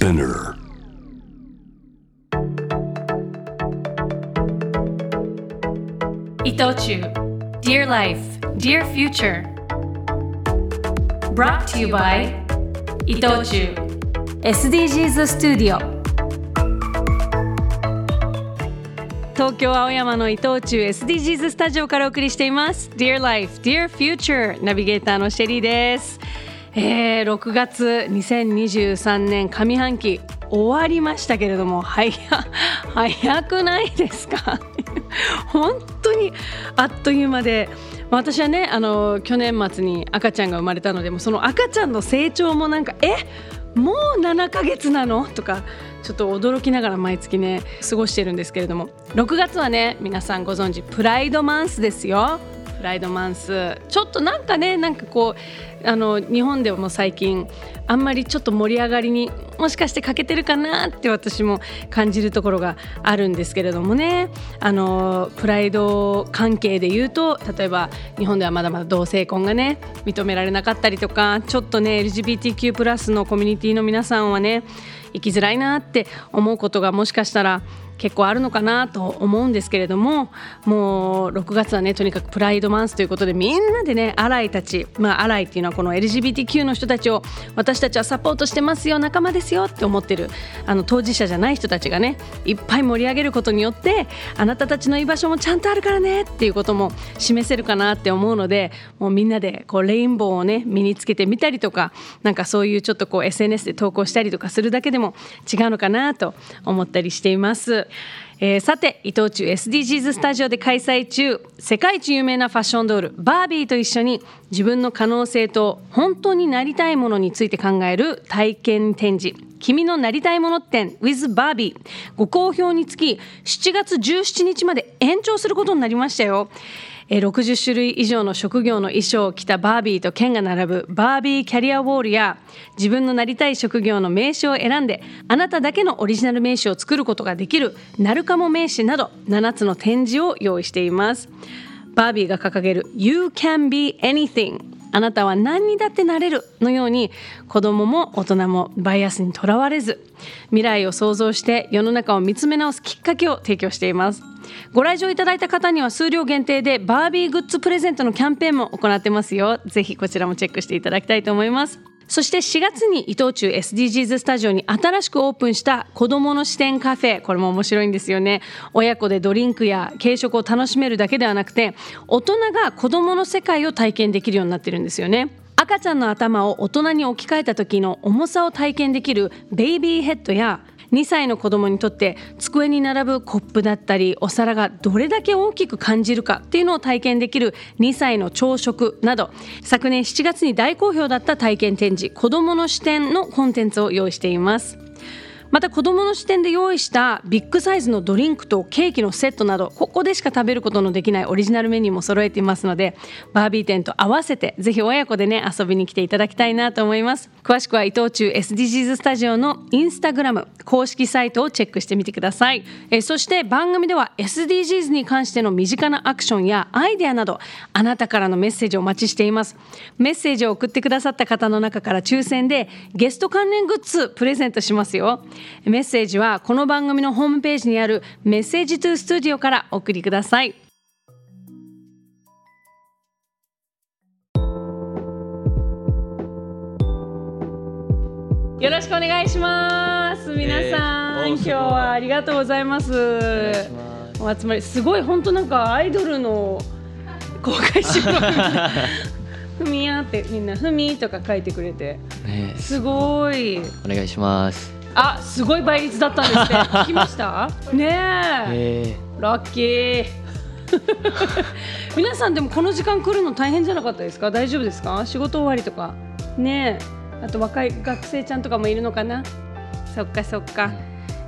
Spinner. 伊藤忠 Dear Life, Dear Future Brought to you by 伊藤忠 SDGs スタジオ東京青山の伊藤忠 SDGs スタジオからお送りしています Dear Life, Dear Future ナビゲーターのシェリーですえー、6月2023年上半期終わりましたけれども早 早くないですか？本当にあっという間で私はねあの去年末に赤ちゃんが生まれたのでもその赤ちゃんの成長もなんかえ？もう7ヶ月なの？とかちょっと驚きながら毎月ね過ごしてるんですけれども6月はね皆さんご存知プライドマンスですよ。プライドマンス。ちょっとなんかねなんかこうあの日本でも最近あんまりちょっと盛り上がりにもしかして欠けてるかなって私も感じるところがあるんですけれどもね。あのプライド関係で言うと例えば日本ではまだまだ同性婚がね認められなかったりとかちょっとね LGBTQ+ のコミュニティの皆さんはね生きづらいなって思うことがもしかしたら結構あるのかなと思うんですけれどももう6月はねとにかくプライドマンスということでみんなでねアライたちまあアライっていうのはこの LGBTQ の人たちを私たちはサポートしてますよ仲間ですよって思ってるあの当事者じゃない人たちがねいっぱい盛り上げることによってあなたたちの居場所もちゃんとあるからねっていうことも示せるかなって思うのでもうみんなでこうレインボーをね身につけてみたりとかなんかそういうちょっとこう SNS で投稿したりとかするだけでも違うのかなと思ったりしています。えー、さて伊藤忠 SDGs スタジオで開催中世界一有名なファッションドールバービーと一緒に自分の可能性と本当になりたいものについて考える体験展示。君のなりたいもの展 with バービーご好評につき7月17日まで延長することになりましたよ。60種類以上の職業の衣装を着たバービーと剣が並ぶバービーキャリアウォールや自分のなりたい職業の名刺を選んであなただけのオリジナル名刺を作ることができるなるかも名刺など7つの展示を用意しています。バービーが掲げる You can be anything あなたは何にだってなれるのように子供も大人もバイアスにとらわれず未来を想像して世の中を見つめ直すきっかけを提供しています。ご来場いただいた方には数量限定でバービーグッズプレゼントのキャンペーンも行ってますよ。ぜひこちらもチェックしていただきたいと思います。そして4月に伊藤忠 SDGs スタジオに新しくオープンした子どもの視点カフェ。これも面白いんですよね。親子でドリンクや軽食を楽しめるだけではなくて大人が子どもの世界を体験できるようになってるんですよね。赤ちゃんの頭を大人に置き換えた時の重さを体験できるベイビーヘッドや2歳の子供にとって机に並ぶコップだったりお皿がどれだけ大きく感じるかっていうのを体験できる2歳の朝食など昨年7月に大好評だった体験展示子どもの視点のコンテンツを用意しています。また子どもの視点で用意したビッグサイズのドリンクとケーキのセットなどここでしか食べることのできないオリジナルメニューも揃えていますのでバービー店と合わせてぜひ親子でね遊びに来ていただきたいなと思います。詳しくは伊藤忠 SDGs スタジオのインスタグラム公式サイトをチェックしてみてください。えそして番組では SDGs に関しての身近なアクションやアイデアなどあなたからのメッセージをお待ちしています。メッセージを送ってくださった方の中から抽選でゲスト関連グッズプレゼントしますよ。メッセージはこの番組のホームページにあるメッセージトゥースタジオからお送りください。よろしくお願いします。皆さん、えー今日はありがとうございます。お集まりすごい本当なんかアイドルの公開収録。ふみやってみんなふみとか書いてくれて。ねすごい。お願いします。あすごい倍率だったんですって聞きました？ねえ。え。ラッキー。皆さんでもこの時間来るの大変じゃなかったですか？大丈夫ですか？仕事終わりとか。ねえ。あと若い学生ちゃんとかもいるのかな？そっかそっか。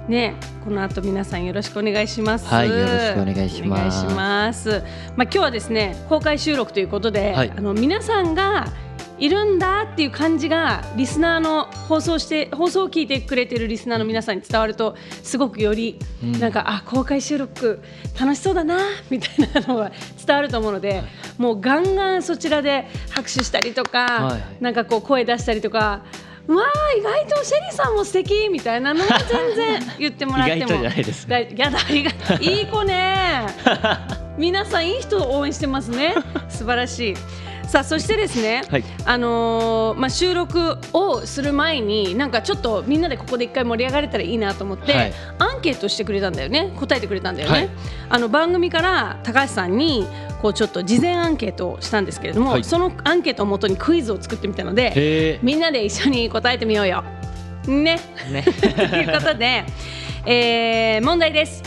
ねえ。この後皆さんよろしくお願いします。はいよろしくお願いします。お願いします。まあ今日はですね公開収録ということで、はい。あの皆さんがいるんだっていう感じがリスナーの放送して放送を聞いてくれてるリスナーの皆さんに伝わるとすごくより、うん。なんかあ公開収録楽しそうだなみたいなのが伝わると思うので、もうガンガンそちらで拍手したりとか、はいはい。なんかこう声出したりとかわあ意外とシェリーさんも素敵みたいなのは全然言ってもらっても。意外とじゃないですやだありがいい子ね。皆さんいい人を応援してますね。素晴らしいさあそしてですね、はい。あのーまあ、収録をする前になんかちょっとみんなでここで一回盛り上がれたらいいなと思って、はい。アンケートしてくれたんだよね。答えてくれたんだよね、はい。あの番組から高橋さんにこうちょっと事前アンケートをしたんですけれども、はい。そのアンケートをもとにクイズを作ってみたのでへみんなで一緒に答えてみようよ。ね。えね。ということで、えー問題です。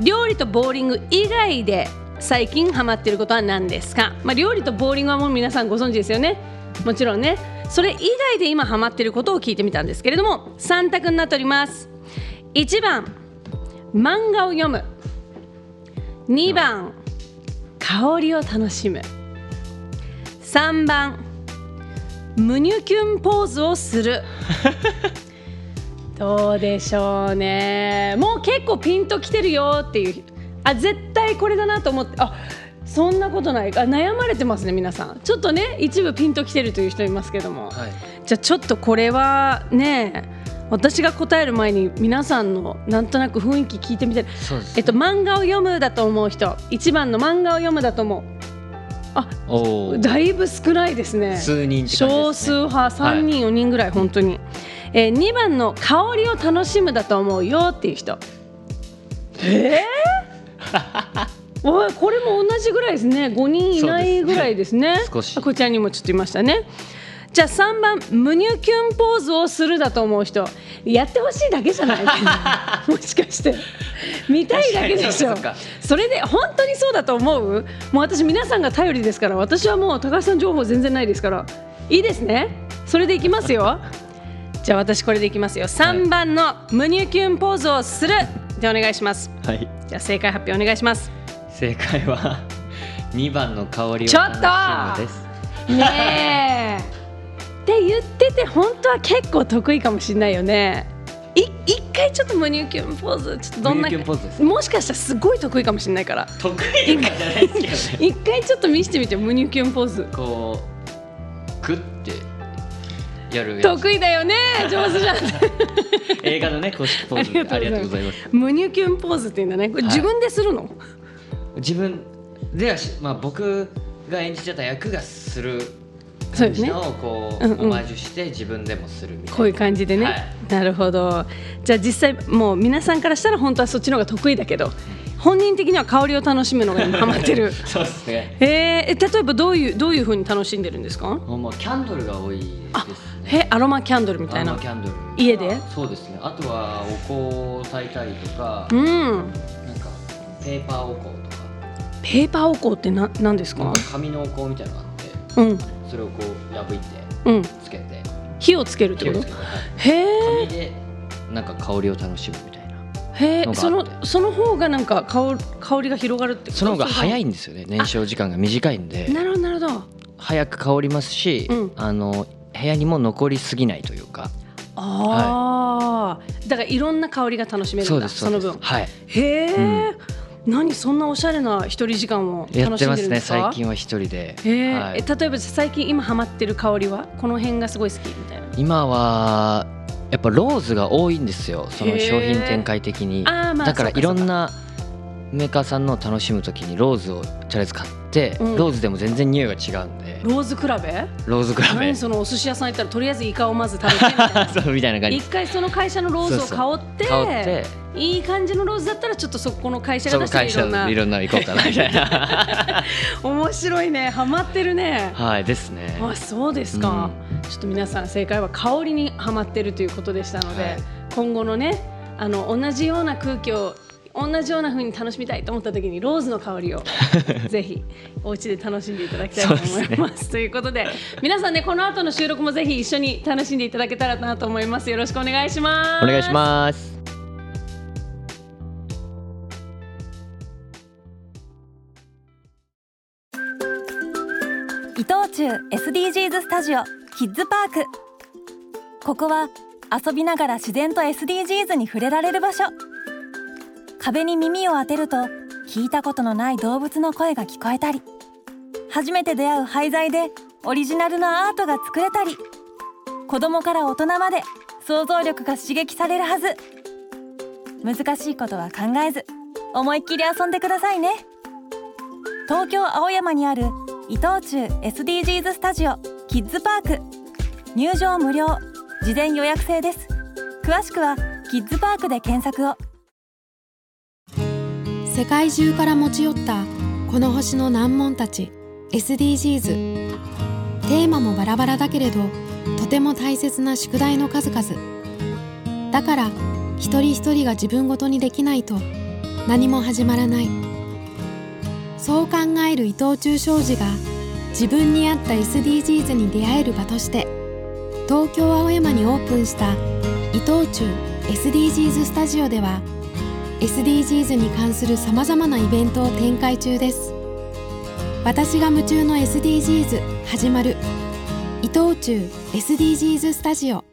料理とボーリング以外で最近ハマっていることは何ですか、まあ、料理とボーリングはもう皆さんご存知ですよね。もちろんね。それ以外で今ハマっていることを聞いてみたんですけれども3択になっております。1番漫画を読む。2番香りを楽しむ。3番胸キュンポーズをする。どうでしょうね。もう結構ピンときてるよっていうあ絶対これだなと思ってあそんなことない。あ悩まれてますね皆さん。ちょっとね一部ピンときてるという人いますけども、はい。じゃあちょっとこれはね私が答える前に皆さんのなんとなく雰囲気聞いてみて。そうですえっと漫画を読むだと思う人。一番の漫画を読むだと思う。おー。だいぶ少ないですね。数人って感じ少数派3人、4人ぐらい本当に、えー、2番の香りを楽しむだと思うよっていう人。えー、おいこれも同じぐらいですね。5人いないぐらいですね。そうですね。少し。あこちらにもちょっといましたね。じゃあ3番胸キュンポーズをするだと思う人。やってほしいだけじゃない？もしかして。見たいだけでしょそうかそれで本当にそうだと思う？もう私皆さんが頼りですから。私はもう高橋さん情報全然ないですから。いいですね。それでいきますよ。じゃあ私これでいきますよ。3番の胸キュンポーズをする。でお願いします。はいじゃあ正解発表お願いします。正解は2番の香りをちょっと楽しむです。ねえ。って言ってて本当は結構得意かもしれないよね。い一回ちょっと胸キュンポーズ。ちょっとどんな胸キュンポーズですもしかしたらすごい得意かもしれないから。得意とかじゃないですけどね。一回ちょっと見せてみて胸キュンポーズ。こうグッてやる得意だよね上手じゃん映画のね公式ポーズ。でありがとうございます。胸キュンポーズっていうんだねこれはい。自分でするの、自分ではし、まあ、僕が演じてた役がするそうですね。のをこう、うんうん。オマージュして自分でもするみたいな。こういう感じでね、はい。なるほど。じゃあ実際もう皆さんからしたら本当はそっちの方が得意だけど本人的には香りを楽しむのが今ハマってる。そうですね。えー、え例えばどういうどういう風に楽しんでるんですか？もうもうキャンドルが多いですね。えアロマキャンドルみたいアロなマキャンドル家で？そうですね。あとはお香を焚いたりとか、うん。なんかペーパーお香とか。ペーパーお香ってな何ですか？紙のお香みたいなのがあってうん。それをこう破いてうん。つけて。火をつけるってこと？はい。へえ紙でなんか香りを楽しむみたいなへえそのその方がなんか香り香りが広がるってその方が早いいんですよね。燃焼時間が短いんで。なるほどなるほど。早く香りますし、うん。あの部屋にも残りすぎないというか。ああ、だからいろんな香りが楽しめるんだその分。はい。へえ、何そんなおしゃれな一人時間をやってんますね最近は一人で、へえ、はい。え例えば最近今ハマってる香りは？この辺がすごい好きみたいな。今はやっぱローズが多いんですよその商品展開的に。だからいろんなメーカーさんのを楽しむときにローズをとりあえず買って、うん。ローズでも全然匂いが違うんで。ローズ比べ？ローズ比べ。何そのお寿司屋さん行ったらとりあえずイカをまず食べてみたいな。そうみたいな感じ。一回その会社のローズを香って香って。いい感じのローズだったらちょっとそこの会社そが出していろんないろんなの行こうかなみたいな。面白いね。ハマってるね。はいですね。あそうですか、ちょっと皆さん正解は香りにハマってるということでしたので、はい。今後のねあの同じような空気を同じような風に楽しみたいと思った時にローズの香りを ぜひお家で楽しんでいただきたいと思います。ということで皆さんねこの後の収録もぜひ一緒に楽しんでいただけたらなと思います。よろしくお願いします。お願いします伊藤忠 SDGs スタジオキッズパークここは遊びながら自然と SDGs に触れられる場所壁に耳を当てると聞いたことのない動物の声が聞こえたり初めて出会う廃材でオリジナルのアートが作れたり子供から大人まで想像力が刺激されるはず。難しいことは考えず思いっきり遊んでくださいね。東京青山にある伊藤忠 SDGs スタジオキッズパーク。入場無料。事前予約制です。詳しくはキッズパークで検索を。世界中から持ち寄ったこの星の難問たち SDGs テーマもバラバラだけれどとても大切な宿題の数々。だから一人一人が自分ごとにできないと何も始まらない。そう考える伊藤忠商事が自分に合った SDGs に出会える場として東京青山にオープンした伊藤忠 SDGs スタジオでは SDGs に関するさまざまなイベントを展開中です。私が夢中の SDGs 始まる。伊藤忠 SDGs スタジオ。